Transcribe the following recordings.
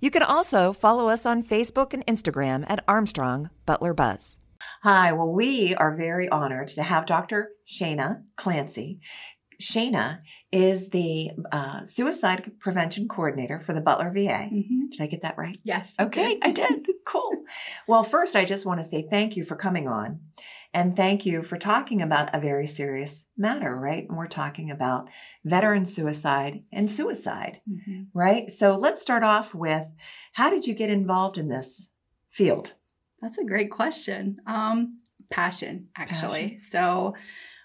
You can also follow us on Facebook and Instagram at Armstrong Butler Buzz. Hi, well, we are very honored to have Dr. Shana Clancy. Shana is the uh, suicide prevention coordinator for the Butler VA. Mm-hmm. Did I get that right? Yes. Okay, I did. Well, first, I just want to say thank you for coming on. And thank you for talking about a very serious matter, right? And we're talking about veteran suicide and suicide, mm-hmm. right? So let's start off with how did you get involved in this field? That's a great question. Um, passion, actually. Passion. So,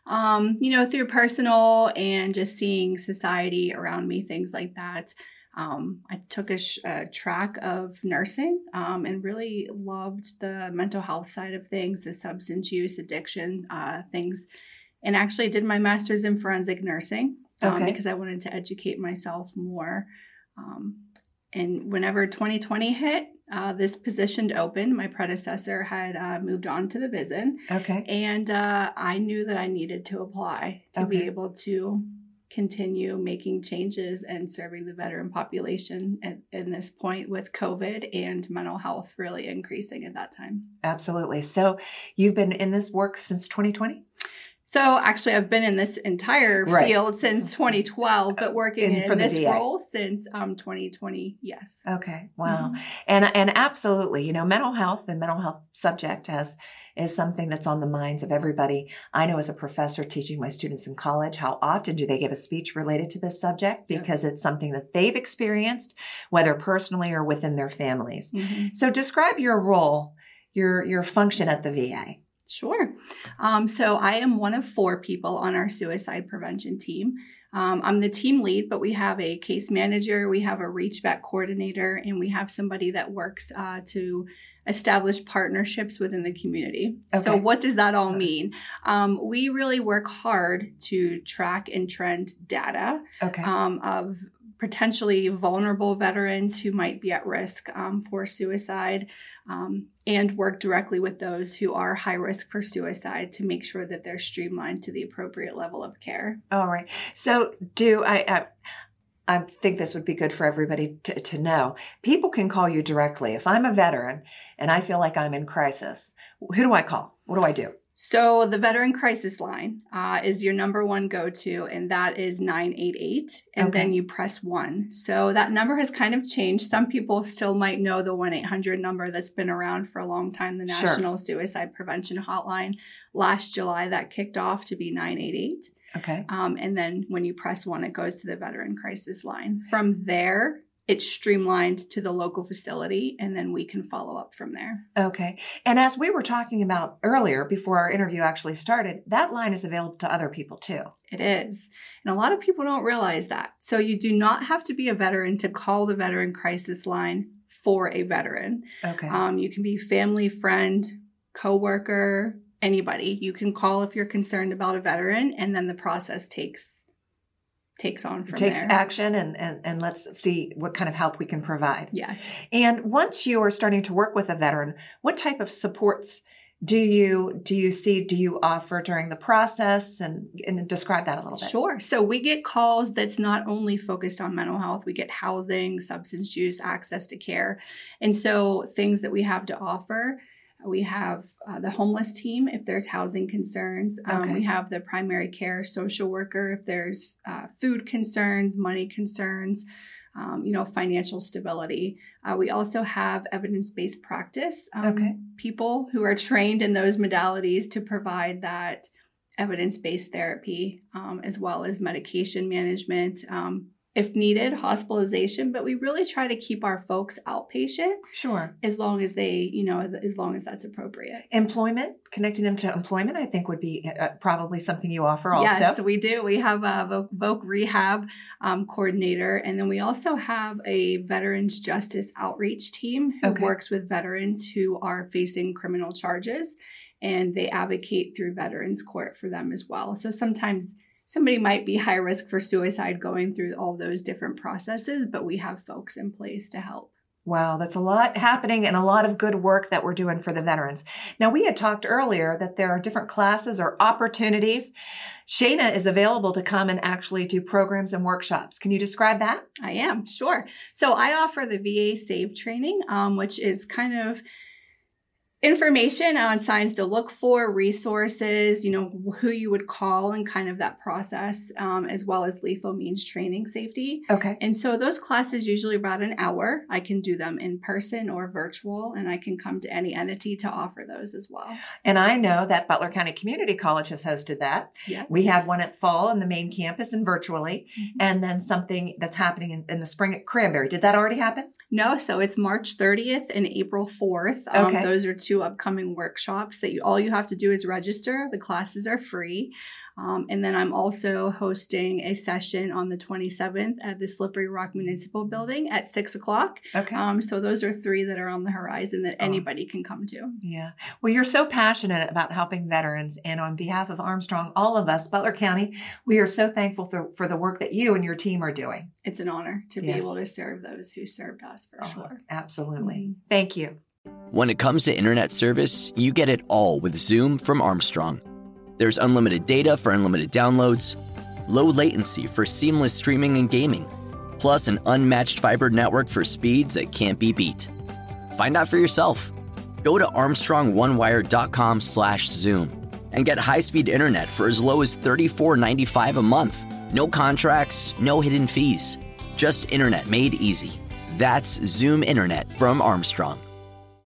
um, you know, through personal and just seeing society around me, things like that. Um, I took a, sh- a, track of nursing um, and really loved the mental health side of things, the substance use, addiction uh, things, and actually did my master's in forensic nursing um, okay. because I wanted to educate myself more. Um, and whenever 2020 hit, uh, this position opened. My predecessor had uh, moved on to the VISN. Okay. And uh, I knew that I needed to apply to okay. be able to continue making changes and serving the veteran population at, in this point with COVID and mental health really increasing at that time. Absolutely. So you've been in this work since 2020? So actually, I've been in this entire right. field since 2012, but working in, in this role since um, 2020. Yes. Okay. Wow. Mm-hmm. And and absolutely, you know, mental health and mental health subject has is something that's on the minds of everybody. I know as a professor teaching my students in college, how often do they give a speech related to this subject because yeah. it's something that they've experienced, whether personally or within their families. Mm-hmm. So describe your role, your your function at the VA. Sure. Um, so I am one of four people on our suicide prevention team. Um, I'm the team lead, but we have a case manager, we have a reach back coordinator, and we have somebody that works uh, to establish partnerships within the community. Okay. So, what does that all mean? Um, we really work hard to track and trend data okay. um, of potentially vulnerable veterans who might be at risk um, for suicide um, and work directly with those who are high risk for suicide to make sure that they're streamlined to the appropriate level of care. All right. So, do I? I I think this would be good for everybody to, to know. People can call you directly. If I'm a veteran and I feel like I'm in crisis, who do I call? What do I do? So the Veteran Crisis Line uh, is your number one go-to, and that is 988, and okay. then you press one. So that number has kind of changed. Some people still might know the 1-800 number that's been around for a long time, the National sure. Suicide Prevention Hotline. Last July, that kicked off to be 988. Okay. Um, and then when you press one, it goes to the Veteran Crisis Line. From there, it's streamlined to the local facility and then we can follow up from there. Okay. And as we were talking about earlier before our interview actually started, that line is available to other people too. It is. And a lot of people don't realize that. So you do not have to be a veteran to call the veteran crisis line for a veteran. Okay. Um, you can be family, friend, coworker, anybody. You can call if you're concerned about a veteran and then the process takes takes on from takes there. action and, and and let's see what kind of help we can provide. Yes. And once you are starting to work with a veteran what type of supports do you do you see do you offer during the process? And, and describe that a little bit. Sure. So we get calls that's not only focused on mental health we get housing substance use access to care. And so things that we have to offer we have uh, the homeless team if there's housing concerns. Um, okay. We have the primary care social worker if there's uh, food concerns, money concerns, um, you know, financial stability. Uh, we also have evidence based practice um, okay. people who are trained in those modalities to provide that evidence based therapy um, as well as medication management. If needed, hospitalization, but we really try to keep our folks outpatient. Sure. As long as they, you know, as long as that's appropriate. Employment, connecting them to employment, I think would be uh, probably something you offer also. Yes, we do. We have a Voc Rehab um, coordinator, and then we also have a Veterans Justice Outreach team who okay. works with veterans who are facing criminal charges and they advocate through Veterans Court for them as well. So sometimes somebody might be high risk for suicide going through all those different processes, but we have folks in place to help. Wow, that's a lot happening and a lot of good work that we're doing for the veterans. Now, we had talked earlier that there are different classes or opportunities. Shayna is available to come and actually do programs and workshops. Can you describe that? I am, sure. So, I offer the VA SAVE training, um, which is kind of information on signs to look for, resources, you know, who you would call and kind of that process, um, as well as lethal means training safety. Okay. And so those classes usually about an hour. I can do them in person or virtual, and I can come to any entity to offer those as well. And I know that Butler County Community College has hosted that. Yes. We had one at fall in the main campus and virtually, mm-hmm. and then something that's happening in, in, the spring at Cranberry. Did that already happen? No. So it's March 30th and April 4th. Um, okay. Those are two two upcoming workshops that you all you have to do is register. The classes are free. Um, and then I'm also hosting a session on the 27th at the Slippery Rock Municipal Building at six o'clock. Okay. Um, so those are three that are on the horizon that oh. anybody can come to. Yeah. Well, you're so passionate about helping veterans. And on behalf of Armstrong, all of us, Butler County, we are so thankful for, for the work that you and your team are doing. It's an honor to yes. be able to serve those who served us for oh, sure. Absolutely. Mm-hmm. Thank you. When it comes to internet service, you get it all with Zoom from Armstrong. There's unlimited data for unlimited downloads, low latency for seamless streaming and gaming, plus an unmatched fiber network for speeds that can't be beat. Find out for yourself. Go to armstrongonewire.com/zoom and get high-speed internet for as low as $34.95 a month. No contracts, no hidden fees. Just internet made easy. That's Zoom Internet from Armstrong.